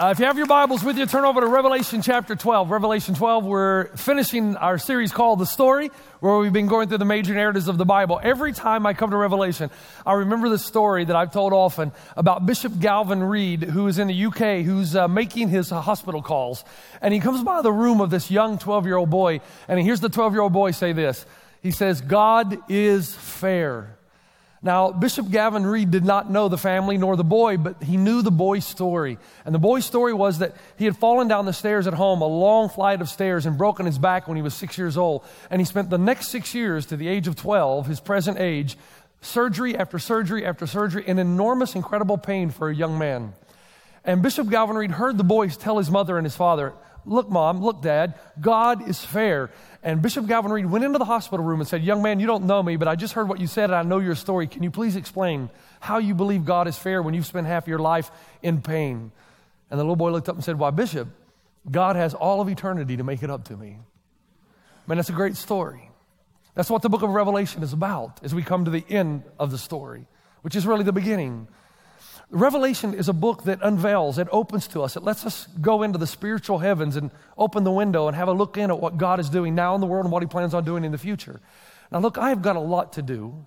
Uh, if you have your Bibles with you, turn over to Revelation chapter 12. Revelation 12, we're finishing our series called The Story, where we've been going through the major narratives of the Bible. Every time I come to Revelation, I remember the story that I've told often about Bishop Gavin Reid, who is in the UK, who's uh, making his uh, hospital calls. And he comes by the room of this young 12 year old boy, and he hears the 12 year old boy say this. He says, God is fair. Now, Bishop Gavin Reid did not know the family nor the boy, but he knew the boy's story. And the boy's story was that he had fallen down the stairs at home, a long flight of stairs, and broken his back when he was six years old. And he spent the next six years to the age of 12, his present age, surgery after surgery after surgery, in enormous, incredible pain for a young man. And Bishop Gavin Reid heard the boys tell his mother and his father, Look, mom, look, dad, God is fair. And Bishop Gavin Reid went into the hospital room and said, Young man, you don't know me, but I just heard what you said and I know your story. Can you please explain how you believe God is fair when you've spent half your life in pain? And the little boy looked up and said, Why, Bishop, God has all of eternity to make it up to me. Man, that's a great story. That's what the book of Revelation is about as we come to the end of the story, which is really the beginning. Revelation is a book that unveils, it opens to us, it lets us go into the spiritual heavens and open the window and have a look in at what God is doing now in the world and what He plans on doing in the future. Now, look, I've got a lot to do.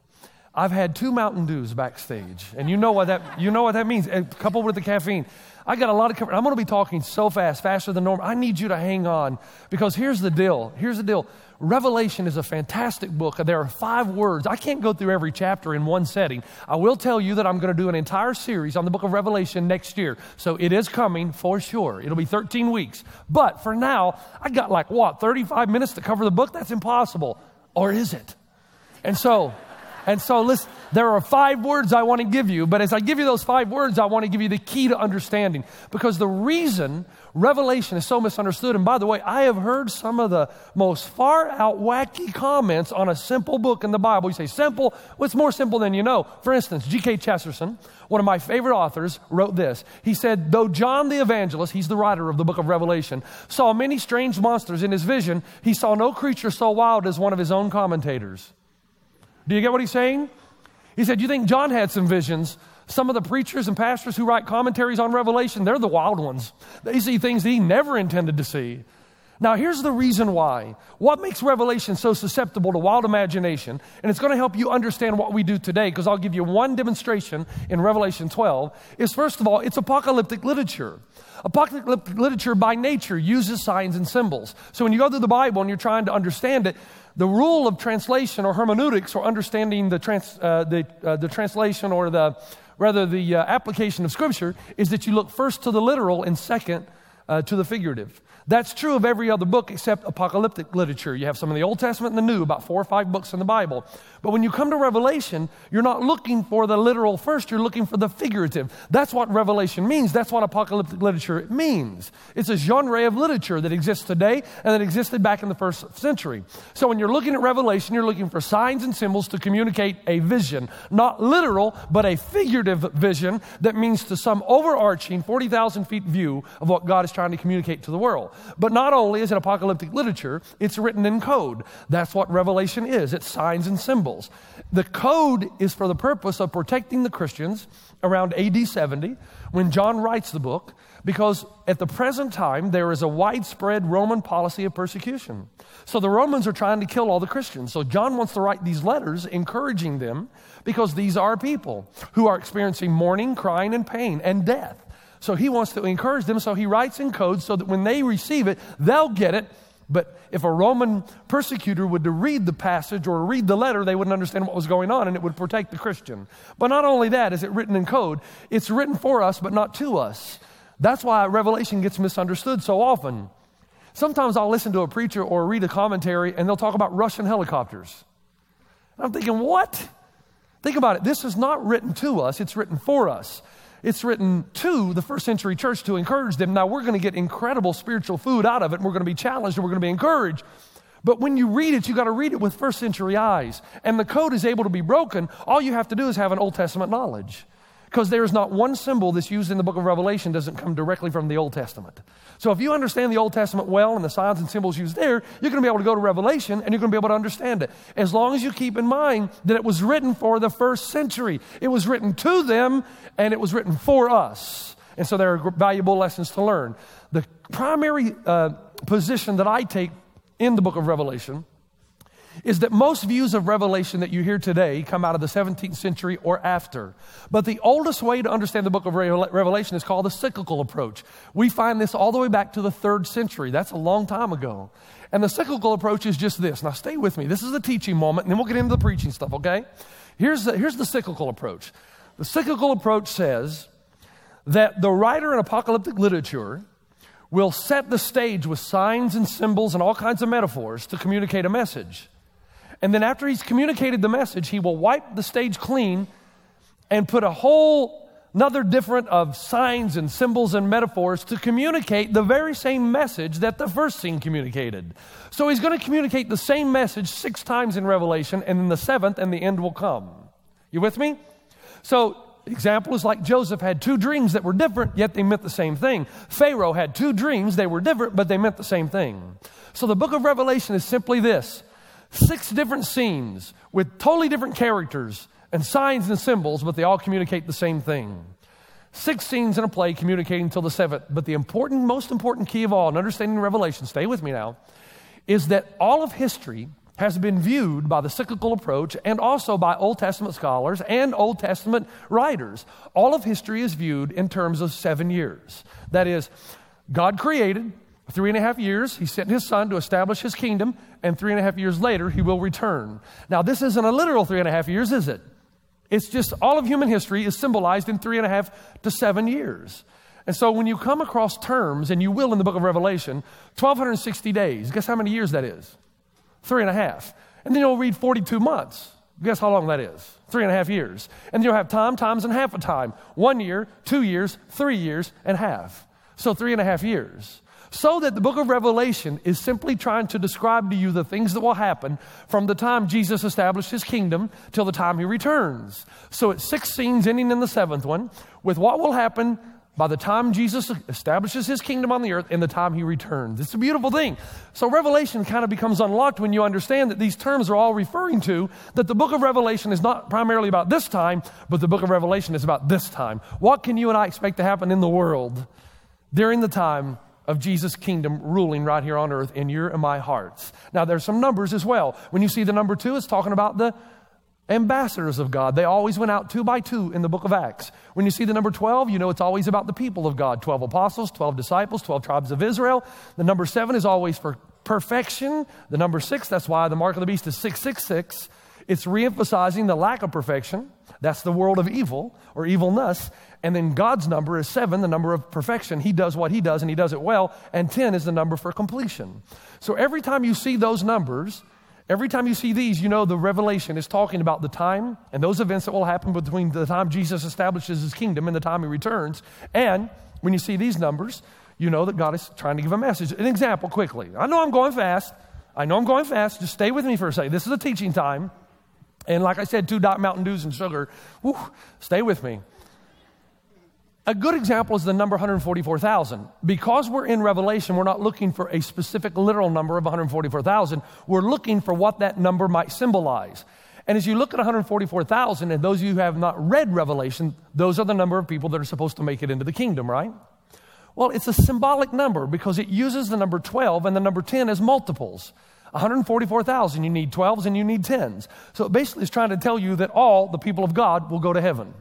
I've had two Mountain Dews backstage, and you know what that you know what that means. Eh, coupled with the caffeine, I got a lot of cover. I'm going to be talking so fast, faster than normal. I need you to hang on because here's the deal. Here's the deal. Revelation is a fantastic book. There are five words. I can't go through every chapter in one setting. I will tell you that I'm going to do an entire series on the book of Revelation next year. So it is coming for sure. It'll be 13 weeks. But for now, I got like what, 35 minutes to cover the book? That's impossible. Or is it? And so, and so, listen, there are five words I want to give you, but as I give you those five words, I want to give you the key to understanding. Because the reason Revelation is so misunderstood, and by the way, I have heard some of the most far out wacky comments on a simple book in the Bible. You say, simple? What's more simple than you know? For instance, G.K. Chesterton, one of my favorite authors, wrote this. He said, Though John the evangelist, he's the writer of the book of Revelation, saw many strange monsters in his vision, he saw no creature so wild as one of his own commentators. Do you get what he's saying? He said, You think John had some visions? Some of the preachers and pastors who write commentaries on Revelation, they're the wild ones. They see things that he never intended to see. Now, here's the reason why. What makes Revelation so susceptible to wild imagination? And it's going to help you understand what we do today, because I'll give you one demonstration in Revelation 12. Is first of all, it's apocalyptic literature. Apocalyptic literature by nature uses signs and symbols. So when you go through the Bible and you're trying to understand it, the rule of translation or hermeneutics or understanding the, trans, uh, the, uh, the translation or the, rather the uh, application of scripture is that you look first to the literal and second uh, to the figurative. That's true of every other book except apocalyptic literature. You have some in the Old Testament and the New, about four or five books in the Bible. But when you come to Revelation, you're not looking for the literal first, you're looking for the figurative. That's what Revelation means. That's what apocalyptic literature means. It's a genre of literature that exists today and that existed back in the first century. So when you're looking at Revelation, you're looking for signs and symbols to communicate a vision. Not literal, but a figurative vision that means to some overarching 40,000 feet view of what God is trying to communicate to the world. But not only is it apocalyptic literature, it's written in code. That's what Revelation is it's signs and symbols. The code is for the purpose of protecting the Christians around AD 70 when John writes the book, because at the present time there is a widespread Roman policy of persecution. So the Romans are trying to kill all the Christians. So John wants to write these letters encouraging them because these are people who are experiencing mourning, crying, and pain and death. So he wants to encourage them, so he writes in code so that when they receive it, they'll get it. But if a Roman persecutor would to read the passage or read the letter, they wouldn't understand what was going on and it would protect the Christian. But not only that, is it written in code, it's written for us, but not to us. That's why Revelation gets misunderstood so often. Sometimes I'll listen to a preacher or read a commentary and they'll talk about Russian helicopters. I'm thinking, what? Think about it. This is not written to us, it's written for us. It's written to the first century church to encourage them. Now, we're going to get incredible spiritual food out of it, and we're going to be challenged, and we're going to be encouraged. But when you read it, you got to read it with first century eyes. And the code is able to be broken. All you have to do is have an Old Testament knowledge because there is not one symbol that's used in the book of Revelation doesn't come directly from the Old Testament. So if you understand the Old Testament well and the signs and symbols used there, you're going to be able to go to Revelation and you're going to be able to understand it. As long as you keep in mind that it was written for the first century. It was written to them and it was written for us. And so there are valuable lessons to learn. The primary uh, position that I take in the book of Revelation is that most views of Revelation that you hear today come out of the 17th century or after. But the oldest way to understand the book of Revelation is called the cyclical approach. We find this all the way back to the third century. That's a long time ago. And the cyclical approach is just this. Now, stay with me. This is the teaching moment, and then we'll get into the preaching stuff, okay? Here's the, here's the cyclical approach. The cyclical approach says that the writer in apocalyptic literature will set the stage with signs and symbols and all kinds of metaphors to communicate a message. And then after he's communicated the message, he will wipe the stage clean and put a whole another different of signs and symbols and metaphors to communicate the very same message that the first scene communicated. So he's going to communicate the same message six times in Revelation, and then the seventh and the end will come. You with me? So example is like Joseph had two dreams that were different, yet they meant the same thing. Pharaoh had two dreams, they were different, but they meant the same thing. So the book of Revelation is simply this six different scenes with totally different characters and signs and symbols, but they all communicate the same thing. Six scenes in a play communicating till the seventh. But the important, most important key of all in understanding Revelation, stay with me now, is that all of history has been viewed by the cyclical approach and also by Old Testament scholars and Old Testament writers. All of history is viewed in terms of seven years. That is, God created, three and a half years, He sent His Son to establish His kingdom, and three and a half years later, He will return. Now, this isn't a literal three and a half years, is it? It's just all of human history is symbolized in three and a half to seven years. And so when you come across terms, and you will in the book of Revelation, 1,260 days, guess how many years that is? Three and a half. And then you'll read 42 months. Guess how long that is? Three and a half years. And you'll have time, times, and half a time. One year, two years, three years, and half. So three and a half years. So that the book of Revelation is simply trying to describe to you the things that will happen from the time Jesus established his kingdom till the time he returns. So it's six scenes ending in the seventh one with what will happen by the time Jesus establishes his kingdom on the earth and the time he returns. It's a beautiful thing. So Revelation kind of becomes unlocked when you understand that these terms are all referring to that the book of Revelation is not primarily about this time, but the book of Revelation is about this time. What can you and I expect to happen in the world during the time of Jesus' kingdom ruling right here on earth in your and my hearts? Now there's some numbers as well. When you see the number two, it's talking about the ambassadors of God. They always went out two by two in the book of Acts. When you see the number 12, you know it's always about the people of God 12 apostles, 12 disciples, 12 tribes of Israel. The number seven is always for perfection. The number six, that's why the mark of the beast is 666. It's reemphasizing the lack of perfection. That's the world of evil or evilness. And then God's number is seven, the number of perfection. He does what He does and He does it well. And 10 is the number for completion. So every time you see those numbers, Every time you see these, you know the revelation is talking about the time and those events that will happen between the time Jesus establishes his kingdom and the time he returns. And when you see these numbers, you know that God is trying to give a message. An example quickly. I know I'm going fast. I know I'm going fast. Just stay with me for a second. This is a teaching time. And like I said, two dot Mountain Dews and sugar. Stay with me. A good example is the number 144,000. Because we're in Revelation, we're not looking for a specific literal number of 144,000. We're looking for what that number might symbolize. And as you look at 144,000, and those of you who have not read Revelation, those are the number of people that are supposed to make it into the kingdom, right? Well, it's a symbolic number because it uses the number 12 and the number 10 as multiples. 144,000, you need 12s and you need 10s. So it basically is trying to tell you that all the people of God will go to heaven.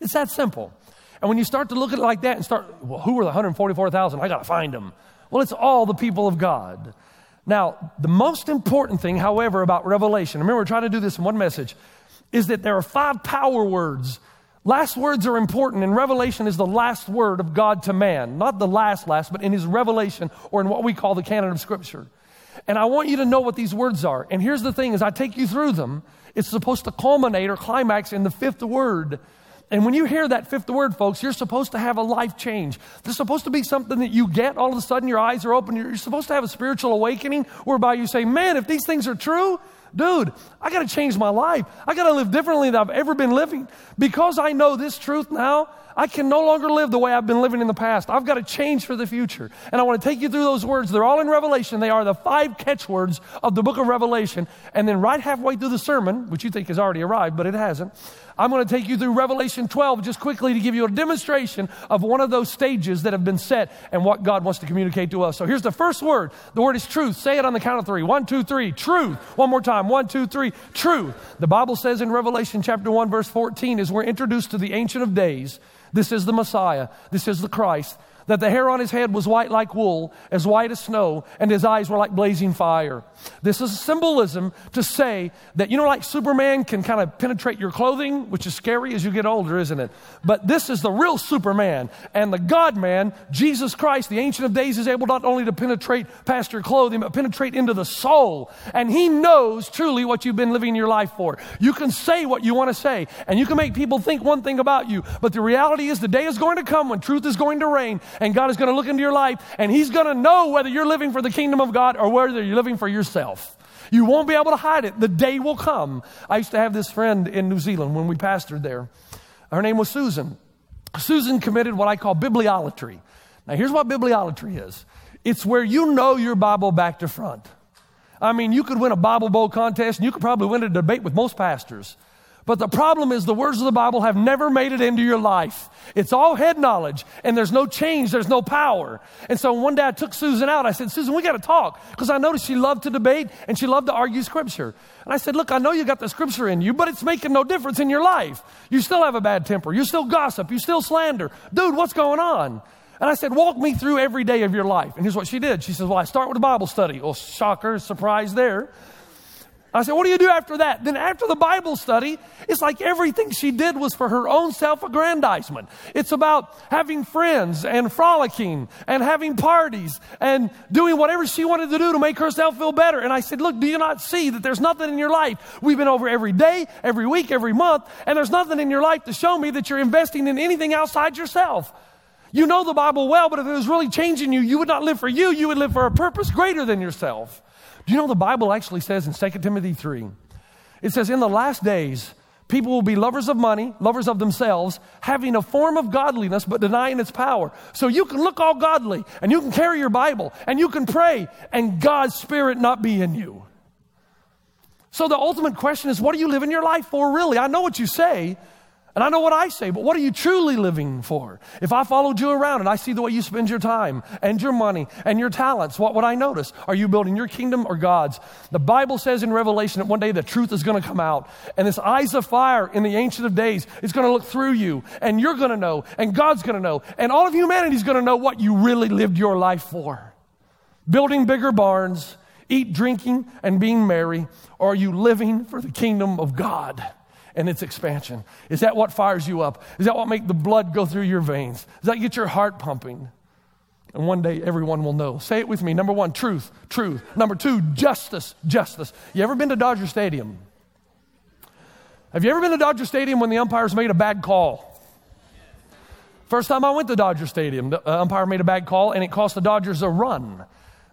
It's that simple. And when you start to look at it like that and start, well, who are the 144,000? I got to find them. Well, it's all the people of God. Now, the most important thing, however, about Revelation, remember, we're trying to do this in one message, is that there are five power words. Last words are important, and Revelation is the last word of God to man. Not the last, last, but in his revelation or in what we call the canon of Scripture. And I want you to know what these words are. And here's the thing as I take you through them, it's supposed to culminate or climax in the fifth word. And when you hear that fifth word, folks, you're supposed to have a life change. There's supposed to be something that you get. All of a sudden, your eyes are open. You're supposed to have a spiritual awakening whereby you say, Man, if these things are true, dude, I got to change my life. I got to live differently than I've ever been living. Because I know this truth now, I can no longer live the way I've been living in the past. I've got to change for the future. And I want to take you through those words. They're all in Revelation. They are the five catchwords of the book of Revelation. And then, right halfway through the sermon, which you think has already arrived, but it hasn't, I'm going to take you through Revelation 12 just quickly to give you a demonstration of one of those stages that have been set and what God wants to communicate to us. So here's the first word. The word is truth. Say it on the count of three. One, two, three. Truth. One more time. One, two, three. Truth. The Bible says in Revelation chapter 1, verse 14, as we're introduced to the Ancient of Days, this is the Messiah. This is the Christ that the hair on his head was white like wool, as white as snow, and his eyes were like blazing fire. This is a symbolism to say that, you know, like Superman can kind of penetrate your clothing, which is scary as you get older, isn't it? But this is the real Superman. And the God man, Jesus Christ, the Ancient of Days, is able not only to penetrate past your clothing, but penetrate into the soul. And he knows truly what you've been living your life for. You can say what you want to say, and you can make people think one thing about you, but the reality is the day is going to come when truth is going to reign and God is going to look into your life and He's going to know whether you're living for the kingdom of God or whether you're living for yourself. You won't be able to hide it. The day will come. I used to have this friend in New Zealand when we pastored there. Her name was Susan. Susan committed what I call bibliolatry. Now, here's what bibliolatry is it's where you know your Bible back to front. I mean, you could win a Bible Bowl contest and you could probably win a debate with most pastors. But the problem is the words of the Bible have never made it into your life. It's all head knowledge and there's no change, there's no power. And so one day I took Susan out. I said, Susan, we got to talk because I noticed she loved to debate and she loved to argue scripture. And I said, look, I know you got the scripture in you, but it's making no difference in your life. You still have a bad temper. You still gossip. You still slander. Dude, what's going on? And I said, walk me through every day of your life. And here's what she did. She says, well, I start with a Bible study. Well, shocker, surprise there. I said, What do you do after that? Then, after the Bible study, it's like everything she did was for her own self aggrandizement. It's about having friends and frolicking and having parties and doing whatever she wanted to do to make herself feel better. And I said, Look, do you not see that there's nothing in your life? We've been over every day, every week, every month, and there's nothing in your life to show me that you're investing in anything outside yourself. You know the Bible well, but if it was really changing you, you would not live for you, you would live for a purpose greater than yourself. Do you know the Bible actually says in 2 Timothy 3? It says, In the last days, people will be lovers of money, lovers of themselves, having a form of godliness but denying its power. So you can look all godly and you can carry your Bible and you can pray and God's Spirit not be in you. So the ultimate question is, what are you living your life for really? I know what you say, and I know what I say, but what are you truly living for? If I followed you around and I see the way you spend your time and your money and your talents, what would I notice? Are you building your kingdom or God's? The Bible says in Revelation that one day the truth is going to come out, and this eyes of fire in the Ancient of Days is going to look through you, and you're going to know, and God's going to know, and all of humanity is going to know what you really lived your life for. Building bigger barns, eat, drinking, and being merry, or are you living for the kingdom of God? And its expansion? Is that what fires you up? Is that what makes the blood go through your veins? Does that get your heart pumping? And one day everyone will know. Say it with me. Number one, truth, truth. Number two, justice, justice. You ever been to Dodger Stadium? Have you ever been to Dodger Stadium when the umpires made a bad call? First time I went to Dodger Stadium, the uh, umpire made a bad call and it cost the Dodgers a run.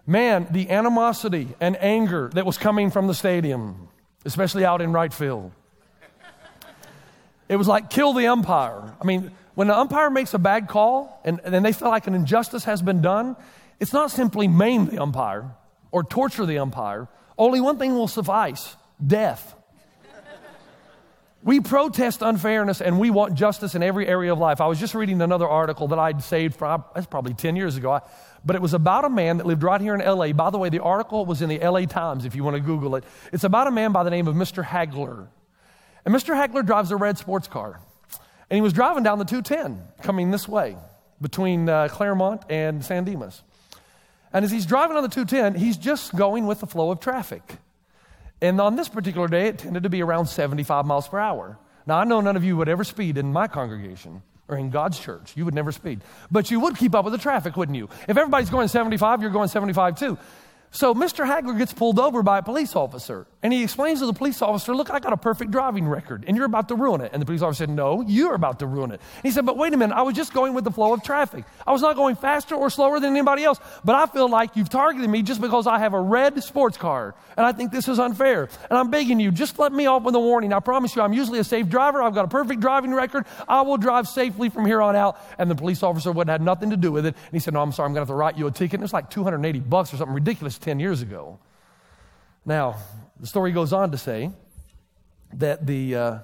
Man, the animosity and anger that was coming from the stadium, especially out in right field. It was like kill the umpire. I mean, when an umpire makes a bad call and, and they feel like an injustice has been done, it's not simply maim the umpire or torture the umpire. Only one thing will suffice death. We protest unfairness and we want justice in every area of life. I was just reading another article that I'd saved from, that's probably 10 years ago, but it was about a man that lived right here in LA. By the way, the article was in the LA Times if you want to Google it. It's about a man by the name of Mr. Hagler. And Mr. Hagler drives a red sports car. And he was driving down the 210 coming this way between uh, Claremont and San Dimas. And as he's driving on the 210, he's just going with the flow of traffic. And on this particular day, it tended to be around 75 miles per hour. Now, I know none of you would ever speed in my congregation or in God's church. You would never speed. But you would keep up with the traffic, wouldn't you? If everybody's going 75, you're going 75 too. So Mr. Hagler gets pulled over by a police officer, and he explains to the police officer, Look, I got a perfect driving record, and you're about to ruin it. And the police officer said, No, you're about to ruin it. And he said, But wait a minute, I was just going with the flow of traffic. I was not going faster or slower than anybody else, but I feel like you've targeted me just because I have a red sports car, and I think this is unfair. And I'm begging you, just let me off with a warning. I promise you, I'm usually a safe driver. I've got a perfect driving record. I will drive safely from here on out. And the police officer would have had nothing to do with it. And he said, No, I'm sorry, I'm going to have to write you a ticket. And it's like 280 bucks or something ridiculous 10 years ago. Now, the story goes on to say that the, uh,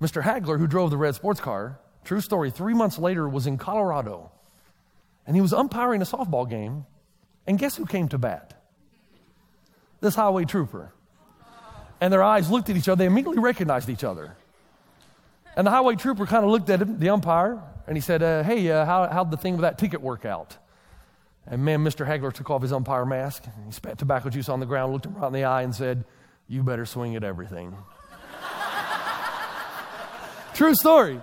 Mr. Hagler, who drove the red sports car, true story, three months later was in Colorado and he was umpiring a softball game. And guess who came to bat? This highway trooper. And their eyes looked at each other. They immediately recognized each other. And the highway trooper kind of looked at him, the umpire, and he said, uh, Hey, uh, how, how'd the thing with that ticket work out? And man, Mr. Hagler took off his umpire mask. He spat tobacco juice on the ground, looked him right in the eye, and said, You better swing at everything. True story.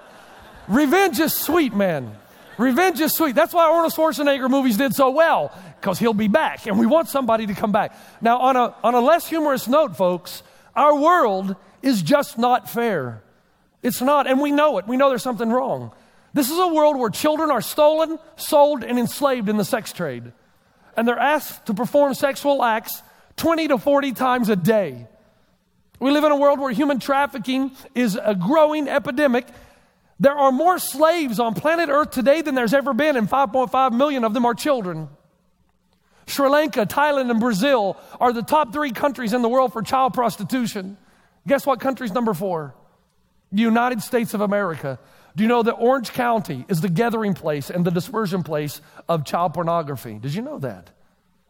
Revenge is sweet, man. Revenge is sweet. That's why Arnold Schwarzenegger movies did so well, because he'll be back, and we want somebody to come back. Now, on a, on a less humorous note, folks, our world is just not fair. It's not, and we know it. We know there's something wrong. This is a world where children are stolen, sold, and enslaved in the sex trade. And they're asked to perform sexual acts 20 to 40 times a day. We live in a world where human trafficking is a growing epidemic. There are more slaves on planet Earth today than there's ever been, and 5.5 million of them are children. Sri Lanka, Thailand, and Brazil are the top three countries in the world for child prostitution. Guess what country's number four? The United States of America. Do you know that Orange County is the gathering place and the dispersion place of child pornography? Did you know that?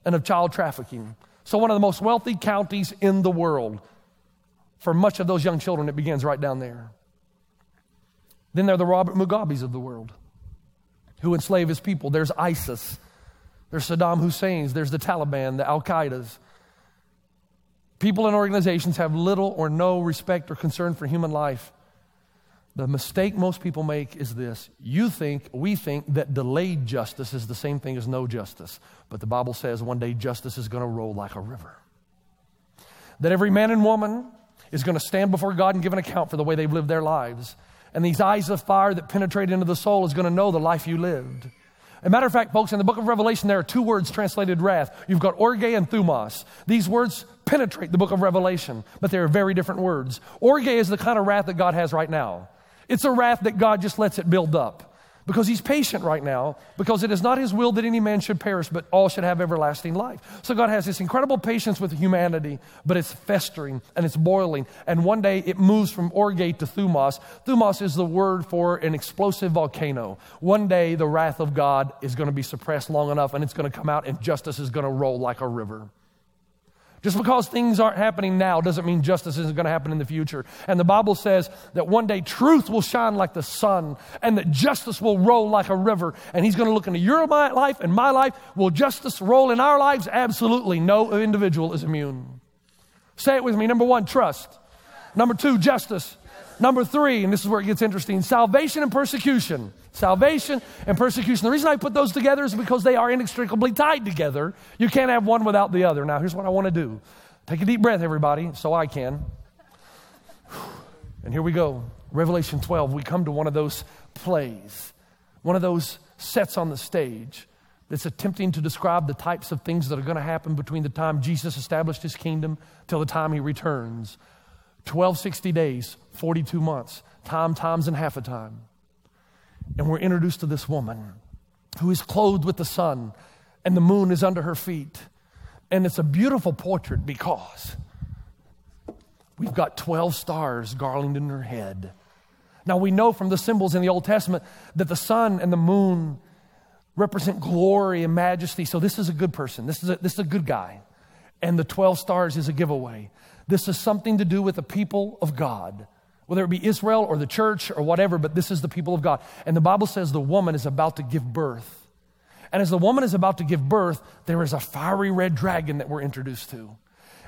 And of child trafficking. So, one of the most wealthy counties in the world. For much of those young children, it begins right down there. Then there are the Robert Mugabes of the world who enslave his people. There's ISIS, there's Saddam Hussein's, there's the Taliban, the Al Qaeda's. People and organizations have little or no respect or concern for human life. The mistake most people make is this you think, we think that delayed justice is the same thing as no justice. But the Bible says one day justice is going to roll like a river. That every man and woman is going to stand before God and give an account for the way they've lived their lives. And these eyes of fire that penetrate into the soul is going to know the life you lived. As a matter of fact, folks, in the book of Revelation, there are two words translated wrath. You've got orge and thumos. These words penetrate the book of Revelation, but they are very different words. Orge is the kind of wrath that God has right now. It's a wrath that God just lets it build up because he's patient right now, because it is not his will that any man should perish, but all should have everlasting life. So God has this incredible patience with humanity, but it's festering and it's boiling. And one day it moves from orge to thumos. Thumos is the word for an explosive volcano. One day the wrath of God is going to be suppressed long enough and it's going to come out and justice is going to roll like a river. Just because things aren't happening now doesn't mean justice isn't going to happen in the future. And the Bible says that one day truth will shine like the sun and that justice will roll like a river. And He's going to look into your life and my life. Will justice roll in our lives? Absolutely. No individual is immune. Say it with me. Number one, trust. Number two, justice. Number three, and this is where it gets interesting salvation and persecution. Salvation and persecution. The reason I put those together is because they are inextricably tied together. You can't have one without the other. Now, here's what I want to do take a deep breath, everybody, so I can. And here we go. Revelation 12, we come to one of those plays, one of those sets on the stage that's attempting to describe the types of things that are going to happen between the time Jesus established his kingdom till the time he returns. 1260 days, 42 months, time, times, and half a time. And we're introduced to this woman who is clothed with the sun, and the moon is under her feet. And it's a beautiful portrait because we've got 12 stars garlanded in her head. Now, we know from the symbols in the Old Testament that the sun and the moon represent glory and majesty. So, this is a good person. This is a, this is a good guy. And the 12 stars is a giveaway. This is something to do with the people of God whether it be Israel or the church or whatever, but this is the people of God. And the Bible says the woman is about to give birth. And as the woman is about to give birth, there is a fiery red dragon that we're introduced to.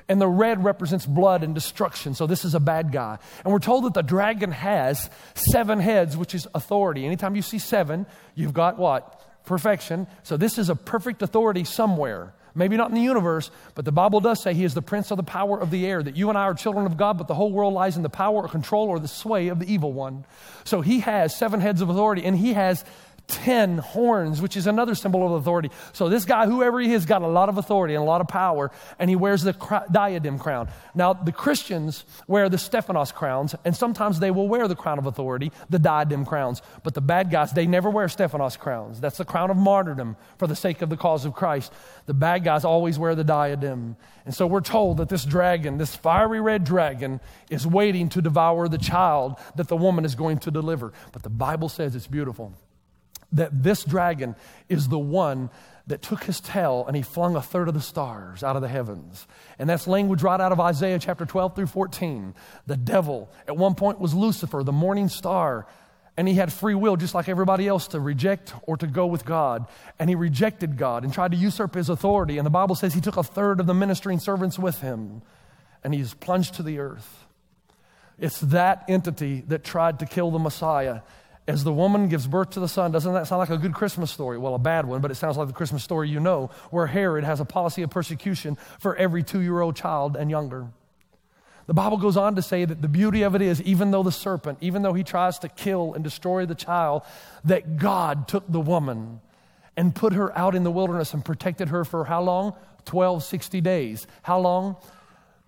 And the red represents blood and destruction. So this is a bad guy. And we're told that the dragon has seven heads, which is authority. Anytime you see seven, you've got what? Perfection. So this is a perfect authority somewhere. Maybe not in the universe, but the Bible does say he is the prince of the power of the air, that you and I are children of God, but the whole world lies in the power or control or the sway of the evil one. So he has seven heads of authority, and he has ten horns, which is another symbol of authority. So this guy, whoever he is, got a lot of authority and a lot of power, and he wears the cr- diadem crown. Now, the Christians wear the Stephanos crowns, and sometimes they will wear the crown of authority, the diadem crowns. But the bad guys, they never wear Stephanos crowns. That's the crown of martyrdom for the sake of the cause of Christ. The bad guys always wear the diadem. And so we're told that this dragon, this fiery red dragon, is waiting to devour the child that the woman is going to deliver. But the Bible says it's beautiful that this dragon is the one that took his tail and he flung a third of the stars out of the heavens. And that's language right out of Isaiah chapter 12 through 14. The devil at one point was Lucifer, the morning star, and he had free will just like everybody else to reject or to go with God. And he rejected God and tried to usurp his authority. And the Bible says he took a third of the ministering servants with him and he's plunged to the earth. It's that entity that tried to kill the Messiah as the woman gives birth to the son. Doesn't that sound like a good Christmas story? Well, a bad one, but it sounds like the Christmas story you know, where Herod has a policy of persecution for every two year old child and younger. The Bible goes on to say that the beauty of it is, even though the serpent, even though he tries to kill and destroy the child, that God took the woman and put her out in the wilderness and protected her for how long? 12, 60 days. How long?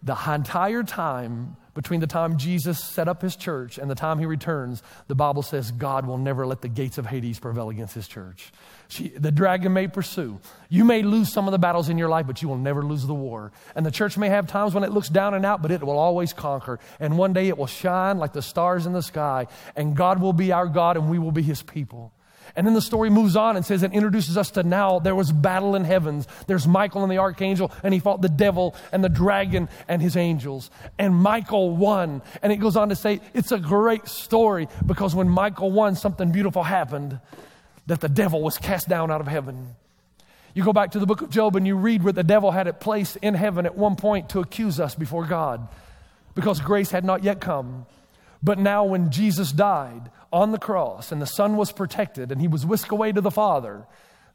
The entire time between the time Jesus set up his church and the time he returns, the Bible says God will never let the gates of Hades prevail against his church. She, the dragon may pursue. You may lose some of the battles in your life, but you will never lose the war. And the church may have times when it looks down and out, but it will always conquer. And one day it will shine like the stars in the sky, and God will be our God and we will be his people. And then the story moves on and says it introduces us to now there was battle in heavens. There's Michael and the archangel, and he fought the devil and the dragon and his angels. And Michael won. And it goes on to say it's a great story because when Michael won, something beautiful happened that the devil was cast down out of heaven. You go back to the book of Job and you read where the devil had it placed in heaven at one point to accuse us before God because grace had not yet come. But now, when Jesus died on the cross and the Son was protected and he was whisked away to the Father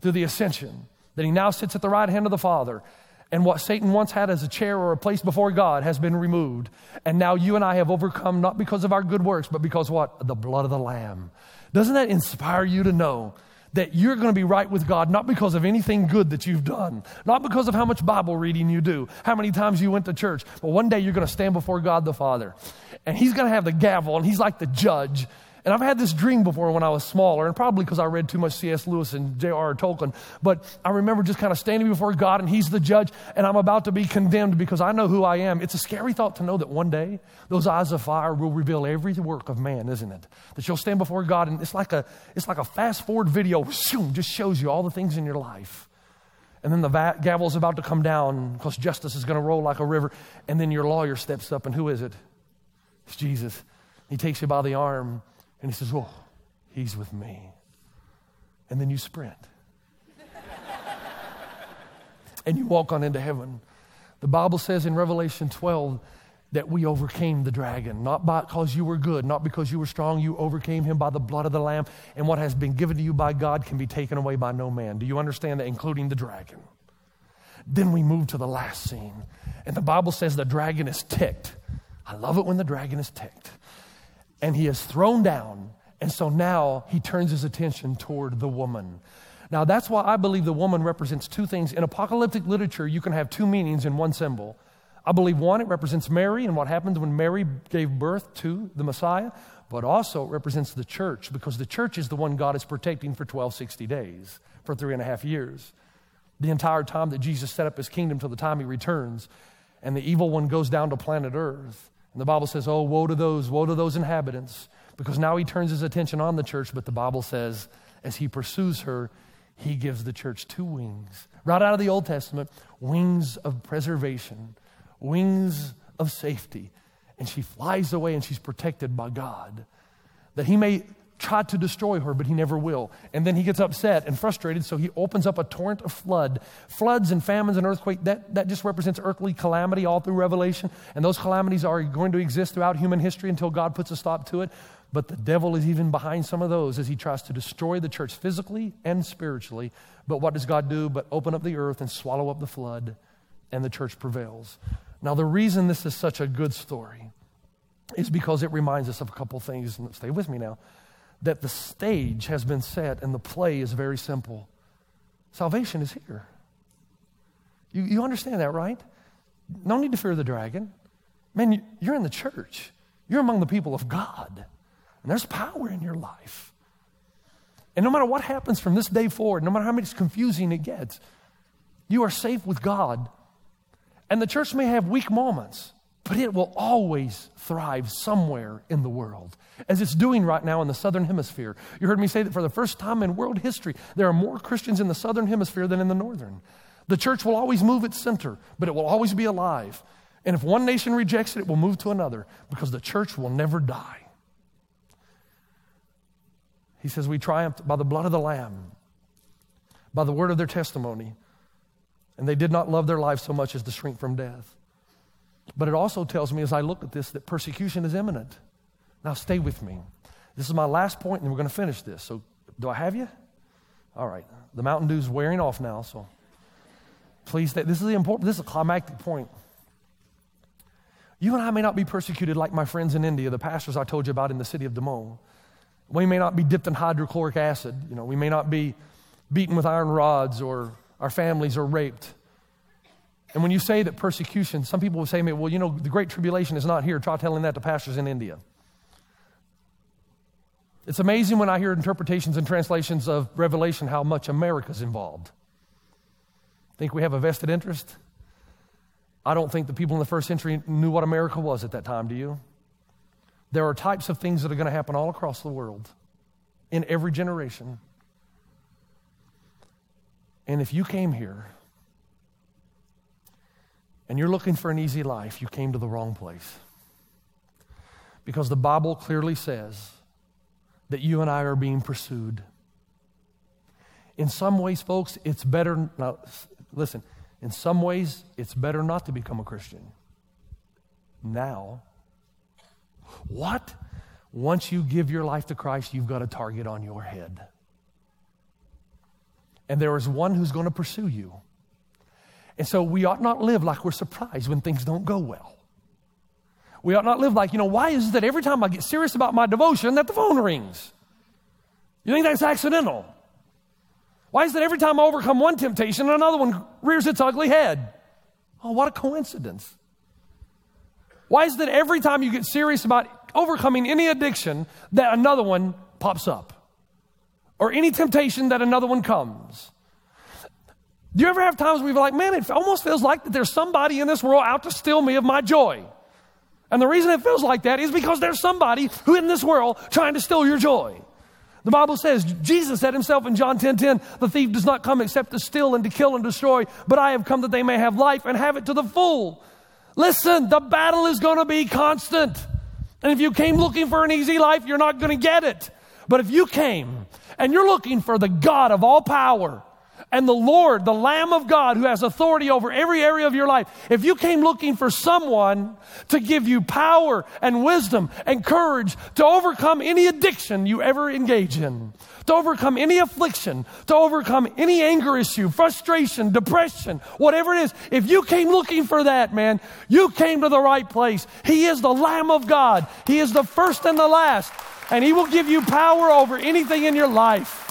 through the ascension, that he now sits at the right hand of the Father. And what Satan once had as a chair or a place before God has been removed. And now you and I have overcome not because of our good works, but because what? The blood of the Lamb. Doesn't that inspire you to know that you're going to be right with God, not because of anything good that you've done, not because of how much Bible reading you do, how many times you went to church, but one day you're going to stand before God the Father. And He's going to have the gavel, and He's like the judge. And I've had this dream before when I was smaller, and probably because I read too much C.S. Lewis and J.R.R. Tolkien. But I remember just kind of standing before God, and He's the judge, and I'm about to be condemned because I know who I am. It's a scary thought to know that one day those eyes of fire will reveal every work of man, isn't it? That you'll stand before God, and it's like a, it's like a fast forward video, shoom, just shows you all the things in your life. And then the va- gavel's about to come down because justice is going to roll like a river. And then your lawyer steps up, and who is it? It's Jesus. He takes you by the arm and he says, Oh, he's with me. And then you sprint. and you walk on into heaven. The Bible says in Revelation 12 that we overcame the dragon, not because you were good, not because you were strong. You overcame him by the blood of the Lamb. And what has been given to you by God can be taken away by no man. Do you understand that, including the dragon? Then we move to the last scene. And the Bible says the dragon is ticked. I love it when the dragon is ticked and he is thrown down. And so now he turns his attention toward the woman. Now, that's why I believe the woman represents two things. In apocalyptic literature, you can have two meanings in one symbol. I believe one, it represents Mary and what happens when Mary gave birth to the Messiah, but also it represents the church because the church is the one God is protecting for 1260 days, for three and a half years. The entire time that Jesus set up his kingdom till the time he returns, and the evil one goes down to planet Earth. And the Bible says, Oh, woe to those, woe to those inhabitants, because now he turns his attention on the church. But the Bible says, as he pursues her, he gives the church two wings. Right out of the Old Testament, wings of preservation, wings of safety. And she flies away and she's protected by God. That he may tried to destroy her, but he never will. And then he gets upset and frustrated, so he opens up a torrent of flood. Floods and famines and earthquakes, that, that just represents earthly calamity all through Revelation. And those calamities are going to exist throughout human history until God puts a stop to it. But the devil is even behind some of those as he tries to destroy the church physically and spiritually. But what does God do but open up the earth and swallow up the flood, and the church prevails? Now, the reason this is such a good story is because it reminds us of a couple things. Stay with me now. That the stage has been set and the play is very simple. Salvation is here. You, you understand that, right? No need to fear the dragon. Man, you're in the church, you're among the people of God, and there's power in your life. And no matter what happens from this day forward, no matter how much confusing it gets, you are safe with God. And the church may have weak moments, but it will always thrive somewhere in the world, as it's doing right now in the southern hemisphere. You heard me say that for the first time in world history, there are more Christians in the southern hemisphere than in the northern. The church will always move its center, but it will always be alive. And if one nation rejects it, it will move to another because the church will never die. He says, We triumphed by the blood of the Lamb, by the word of their testimony. And they did not love their life so much as to shrink from death. But it also tells me as I look at this that persecution is imminent. Now, stay with me. This is my last point, and we're going to finish this. So, do I have you? All right. The Mountain Dew's wearing off now, so please stay. This is the important, this is a climactic point. You and I may not be persecuted like my friends in India, the pastors I told you about in the city of Moines. We may not be dipped in hydrochloric acid. You know, we may not be beaten with iron rods or our families are raped. And when you say that persecution, some people will say to me, well, you know, the Great Tribulation is not here. Try telling that to pastors in India. It's amazing when I hear interpretations and translations of Revelation how much America's involved. Think we have a vested interest? I don't think the people in the first century knew what America was at that time, do you? There are types of things that are going to happen all across the world in every generation. And if you came here and you're looking for an easy life, you came to the wrong place. Because the Bible clearly says that you and I are being pursued. In some ways, folks, it's better. Now, listen, in some ways, it's better not to become a Christian. Now, what? Once you give your life to Christ, you've got a target on your head. And there is one who's going to pursue you. And so we ought not live like we're surprised when things don't go well. We ought not live like, you know, why is it that every time I get serious about my devotion that the phone rings? You think that's accidental? Why is it that every time I overcome one temptation, another one rears its ugly head? Oh, what a coincidence. Why is it every time you get serious about overcoming any addiction, that another one pops up? Or any temptation that another one comes? Do you ever have times where you're like, man, it almost feels like that there's somebody in this world out to steal me of my joy? And the reason it feels like that is because there's somebody who in this world trying to steal your joy. The Bible says, Jesus said himself in John 10 10, the thief does not come except to steal and to kill and destroy, but I have come that they may have life and have it to the full. Listen, the battle is going to be constant. And if you came looking for an easy life, you're not going to get it. But if you came and you're looking for the God of all power, and the Lord, the Lamb of God, who has authority over every area of your life, if you came looking for someone to give you power and wisdom and courage to overcome any addiction you ever engage in, to overcome any affliction, to overcome any anger issue, frustration, depression, whatever it is, if you came looking for that, man, you came to the right place. He is the Lamb of God. He is the first and the last, and He will give you power over anything in your life.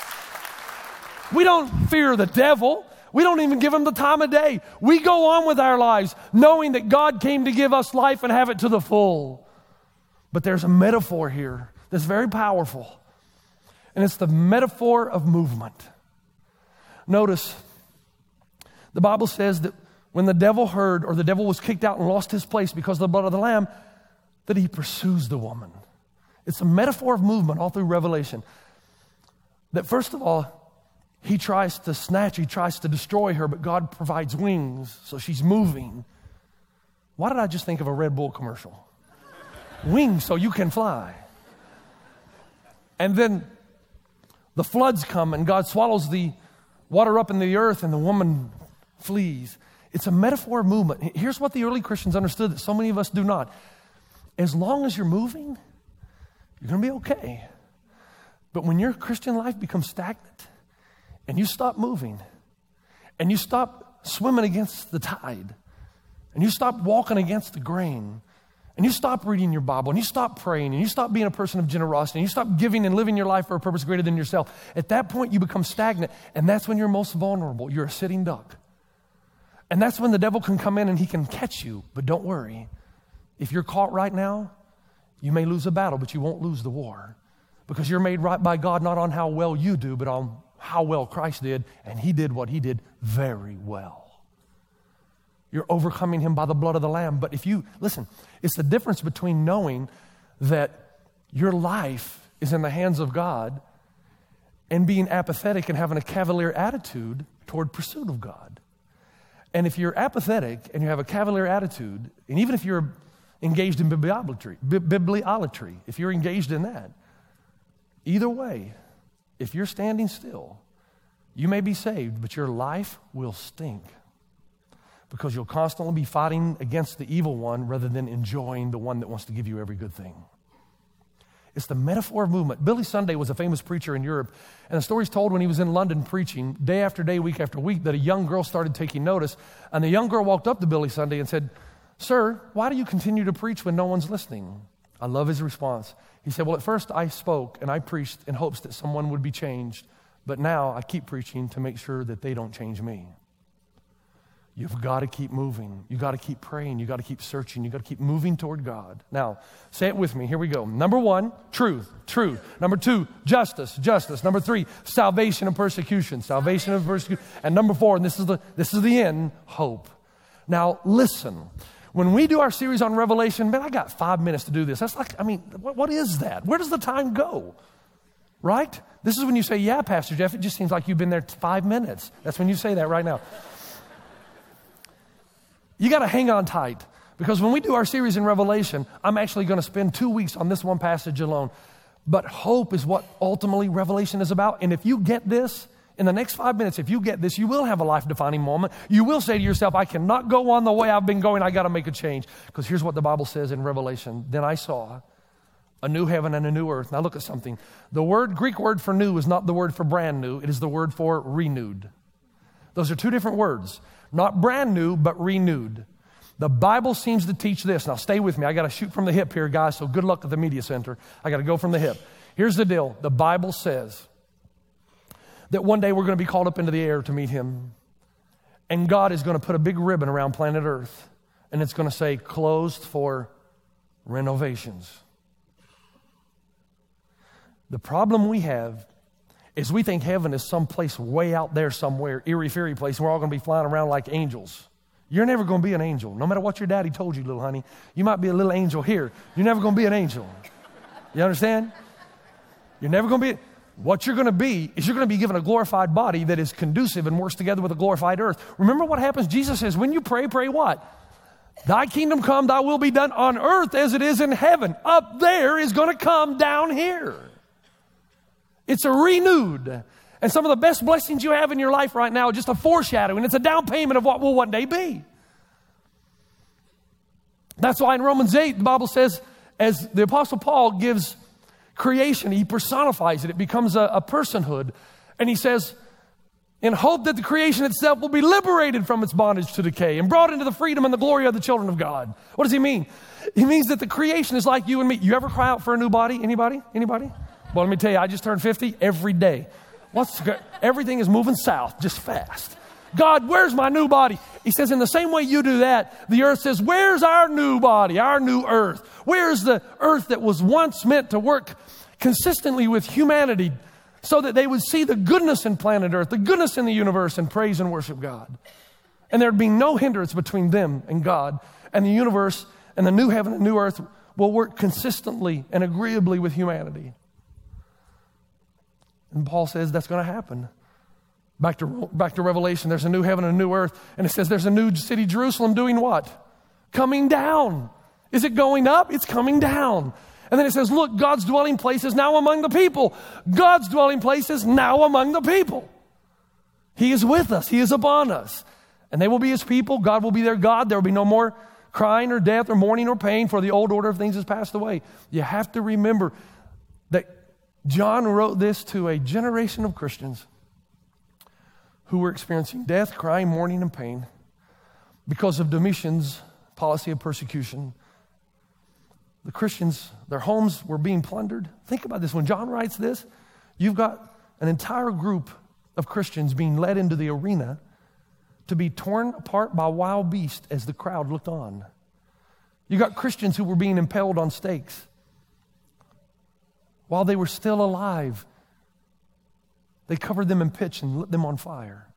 We don't fear the devil. We don't even give him the time of day. We go on with our lives knowing that God came to give us life and have it to the full. But there's a metaphor here that's very powerful, and it's the metaphor of movement. Notice, the Bible says that when the devil heard, or the devil was kicked out and lost his place because of the blood of the Lamb, that he pursues the woman. It's a metaphor of movement all through Revelation. That first of all, he tries to snatch, he tries to destroy her, but God provides wings, so she's moving. Why did I just think of a Red Bull commercial? wings so you can fly. And then the floods come, and God swallows the water up in the earth, and the woman flees. It's a metaphor of movement. Here's what the early Christians understood that so many of us do not. As long as you're moving, you're going to be okay. But when your Christian life becomes stagnant, and you stop moving and you stop swimming against the tide and you stop walking against the grain and you stop reading your Bible and you stop praying and you stop being a person of generosity and you stop giving and living your life for a purpose greater than yourself, at that point you become stagnant and that's when you're most vulnerable. You're a sitting duck. And that's when the devil can come in and he can catch you. But don't worry. If you're caught right now, you may lose a battle, but you won't lose the war. Because you're made right by God not on how well you do, but on how well Christ did. And he did what he did very well. You're overcoming him by the blood of the Lamb. But if you, listen, it's the difference between knowing that your life is in the hands of God and being apathetic and having a cavalier attitude toward pursuit of God. And if you're apathetic and you have a cavalier attitude, and even if you're engaged in bibliolatry, bibliolatry, if you're engaged in that, either way, if you're standing still, you may be saved, but your life will stink because you'll constantly be fighting against the evil one rather than enjoying the one that wants to give you every good thing. It's the metaphor of movement. Billy Sunday was a famous preacher in Europe, and the story's told when he was in London preaching day after day, week after week, that a young girl started taking notice. And the young girl walked up to Billy Sunday and said, Sir, why do you continue to preach when no one's listening? I love his response. He said, Well, at first I spoke and I preached in hopes that someone would be changed, but now I keep preaching to make sure that they don't change me. You've got to keep moving. You've got to keep praying. You've got to keep searching. You've got to keep moving toward God. Now, say it with me. Here we go. Number one, truth, truth. Number two, justice, justice. Number three, salvation and persecution, salvation and persecution. And number four, and this is the, this is the end, hope. Now, listen. When we do our series on Revelation, man, I got five minutes to do this. That's like, I mean, what, what is that? Where does the time go? Right? This is when you say, yeah, Pastor Jeff, it just seems like you've been there five minutes. That's when you say that right now. You got to hang on tight because when we do our series in Revelation, I'm actually going to spend two weeks on this one passage alone. But hope is what ultimately Revelation is about. And if you get this, in the next five minutes, if you get this, you will have a life defining moment. You will say to yourself, I cannot go on the way I've been going. I got to make a change. Because here's what the Bible says in Revelation Then I saw a new heaven and a new earth. Now look at something. The word, Greek word for new, is not the word for brand new, it is the word for renewed. Those are two different words. Not brand new, but renewed. The Bible seems to teach this. Now, stay with me. I got to shoot from the hip here, guys, so good luck at the media center. I got to go from the hip. Here's the deal the Bible says that one day we're going to be called up into the air to meet Him, and God is going to put a big ribbon around planet Earth, and it's going to say closed for renovations. The problem we have is we think heaven is some place way out there somewhere, eerie fairy place, and we're all going to be flying around like angels. You're never going to be an angel, no matter what your daddy told you, little honey. You might be a little angel here. You're never going to be an angel. You understand? You're never going to be. What you're going to be is you're going to be given a glorified body that is conducive and works together with a glorified earth. Remember what happens? Jesus says, when you pray, pray what? Thy kingdom come, thy will be done on earth as it is in heaven. Up there is going to come down here. It's a renewed. And some of the best blessings you have in your life right now are just a foreshadowing. It's a down payment of what will one day be. That's why in Romans 8, the Bible says, as the Apostle Paul gives creation, he personifies it, it becomes a, a personhood. And he says, in hope that the creation itself will be liberated from its bondage to decay and brought into the freedom and the glory of the children of God. What does he mean? He means that the creation is like you and me. You ever cry out for a new body? Anybody? Anybody? Well, let me tell you, I just turned 50 every day. What's everything is moving south just fast. God, where's my new body? He says, in the same way you do that, the earth says, Where's our new body, our new earth? Where's the earth that was once meant to work consistently with humanity so that they would see the goodness in planet earth, the goodness in the universe, and praise and worship God? And there'd be no hindrance between them and God, and the universe and the new heaven and new earth will work consistently and agreeably with humanity. And Paul says that's going to happen. Back to, back to Revelation, there's a new heaven and a new earth. And it says there's a new city, Jerusalem, doing what? Coming down. Is it going up? It's coming down. And then it says, look, God's dwelling place is now among the people. God's dwelling place is now among the people. He is with us, He is upon us. And they will be His people. God will be their God. There will be no more crying or death or mourning or pain, for the old order of things has passed away. You have to remember that John wrote this to a generation of Christians who were experiencing death, crying, mourning, and pain because of Domitian's policy of persecution. The Christians, their homes were being plundered. Think about this. When John writes this, you've got an entire group of Christians being led into the arena to be torn apart by wild beasts as the crowd looked on. You got Christians who were being impaled on stakes while they were still alive. They covered them in pitch and lit them on fire.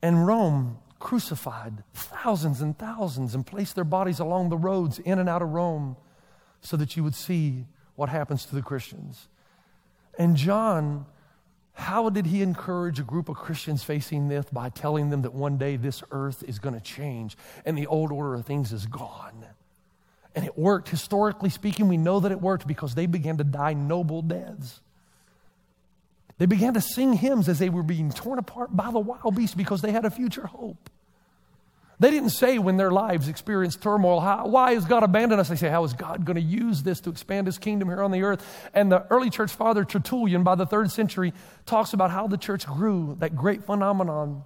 And Rome crucified thousands and thousands and placed their bodies along the roads in and out of Rome so that you would see what happens to the Christians. And John how did he encourage a group of Christians facing this by telling them that one day this earth is going to change and the old order of things is gone? And it worked. Historically speaking, we know that it worked because they began to die noble deaths. They began to sing hymns as they were being torn apart by the wild beasts because they had a future hope. They didn't say when their lives experienced turmoil, how, why has God abandoned us? They say, how is God going to use this to expand his kingdom here on the earth? And the early church father, Tertullian, by the third century, talks about how the church grew, that great phenomenon,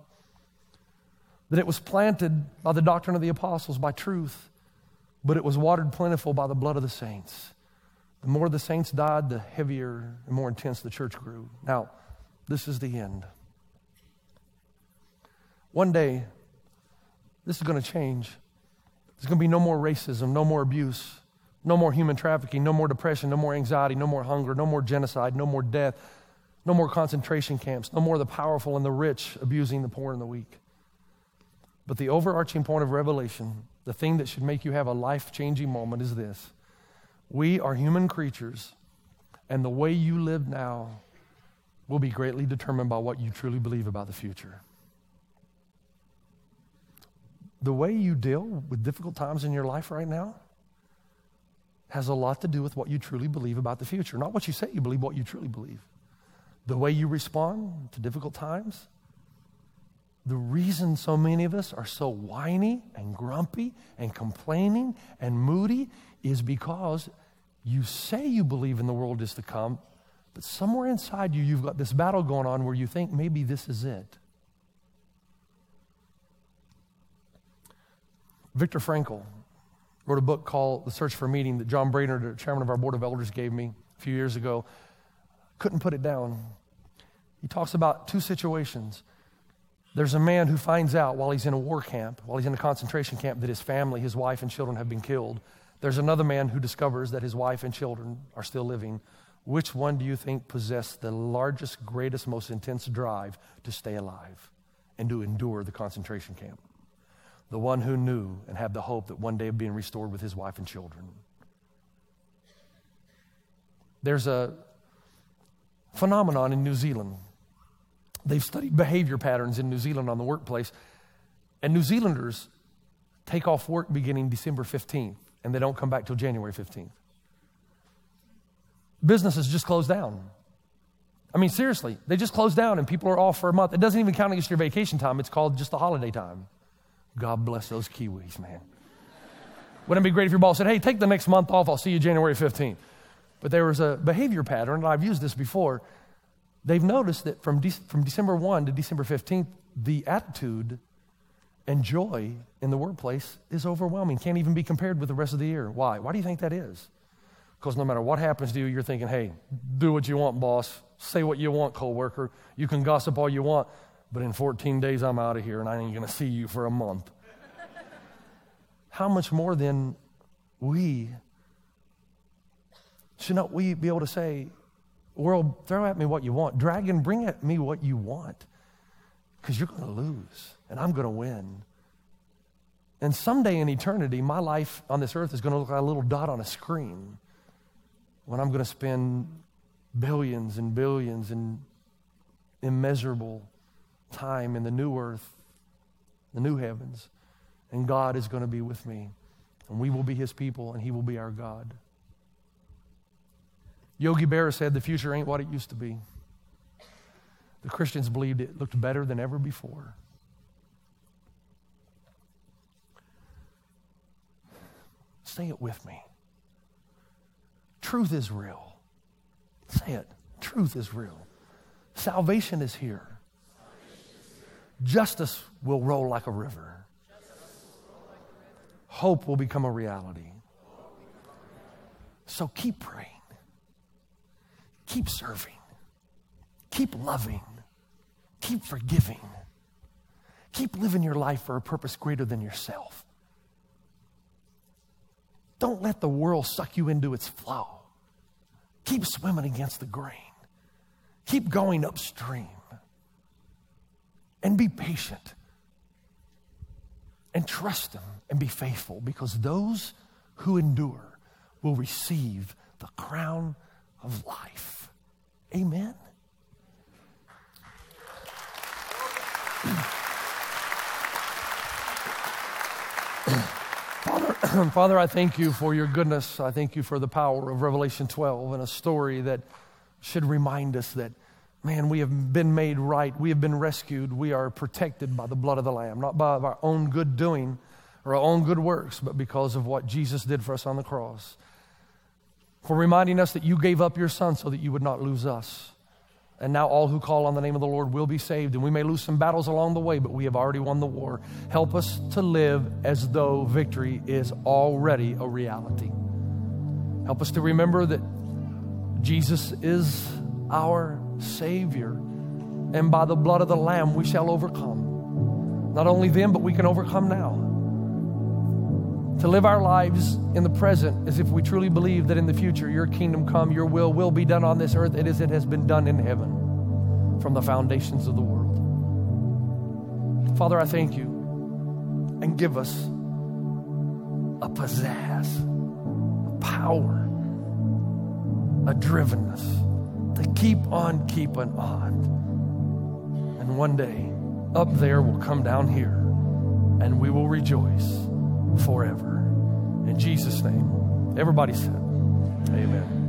that it was planted by the doctrine of the apostles, by truth, but it was watered plentiful by the blood of the saints. The more the saints died, the heavier and more intense the church grew. Now, this is the end. One day, this is going to change. There's going to be no more racism, no more abuse, no more human trafficking, no more depression, no more anxiety, no more hunger, no more genocide, no more death, no more concentration camps, no more the powerful and the rich abusing the poor and the weak. But the overarching point of Revelation, the thing that should make you have a life changing moment is this we are human creatures, and the way you live now will be greatly determined by what you truly believe about the future the way you deal with difficult times in your life right now has a lot to do with what you truly believe about the future. Not what you say you believe, what you truly believe. The way you respond to difficult times. The reason so many of us are so whiny and grumpy and complaining and moody is because you say you believe in the world is to come, but somewhere inside you, you've got this battle going on where you think maybe this is it. Viktor Frankl wrote a book called The Search for Meaning that John Brainerd, chairman of our board of elders, gave me a few years ago. Couldn't put it down. He talks about two situations. There's a man who finds out while he's in a war camp, while he's in a concentration camp, that his family, his wife, and children have been killed. There's another man who discovers that his wife and children are still living. Which one do you think possessed the largest, greatest, most intense drive to stay alive and to endure the concentration camp? the one who knew and had the hope that one day of being restored with his wife and children. There's a phenomenon in New Zealand. They've studied behavior patterns in New Zealand on the workplace, and New Zealanders take off work beginning December 15th, and they don't come back till January 15th. Businesses just close down. I mean, seriously, they just close down and people are off for a month. It doesn't even count against your vacation time, it's called just the holiday time. God bless those Kiwis, man. Wouldn't it be great if your boss said, hey, take the next month off, I'll see you January 15th? But there was a behavior pattern, and I've used this before. They've noticed that from, De- from December 1 to December 15th, the attitude and joy in the workplace is overwhelming. Can't even be compared with the rest of the year. Why? Why do you think that is? Because no matter what happens to you, you're thinking, hey, do what you want, boss. Say what you want, coworker. You can gossip all you want but in 14 days I'm out of here and I ain't going to see you for a month. How much more then we should not we be able to say, world, throw at me what you want. Dragon, bring at me what you want. Because you're going to lose and I'm going to win. And someday in eternity, my life on this earth is going to look like a little dot on a screen when I'm going to spend billions and billions and immeasurable time in the new earth, the new heavens, and God is going to be with me. And we will be his people, and he will be our God. Yogi Berra said, The future ain't what it used to be. The Christians believed it looked better than ever before. Say it with me. Truth is real. Say it. Truth is real. Salvation is here justice will roll like a river. Hope will become a reality. So keep praying, keep serving, keep loving, keep forgiving, keep living your life for a purpose greater than yourself. Don't let the world suck you into its flow. Keep swimming against the grain. Keep going upstream. And be patient. And trust Him and be faithful because those who endure will receive the crown of life. Amen. Father, I thank you for your goodness. I thank you for the power of Revelation 12 and a story that should remind us that, man, we have been made right. We have been rescued. We are protected by the blood of the Lamb, not by our own good doing or our own good works, but because of what Jesus did for us on the cross. For reminding us that you gave up your Son so that you would not lose us. And now all who call on the name of the Lord will be saved. And we may lose some battles along the way, but we have already won the war. Help us to live as though victory is already a reality. Help us to remember that Jesus is our Savior. And by the blood of the Lamb, we shall overcome. Not only then, but we can overcome now. To live our lives in the present as if we truly believe that in the future your kingdom come, your will will be done on this earth as it has been done in heaven from the foundations of the world. Father, I thank you and give us a pizzazz, a power, a drivenness to keep on keeping on. And one day, up there will come down here and we will rejoice forever. In Jesus' name. Everybody said, Amen.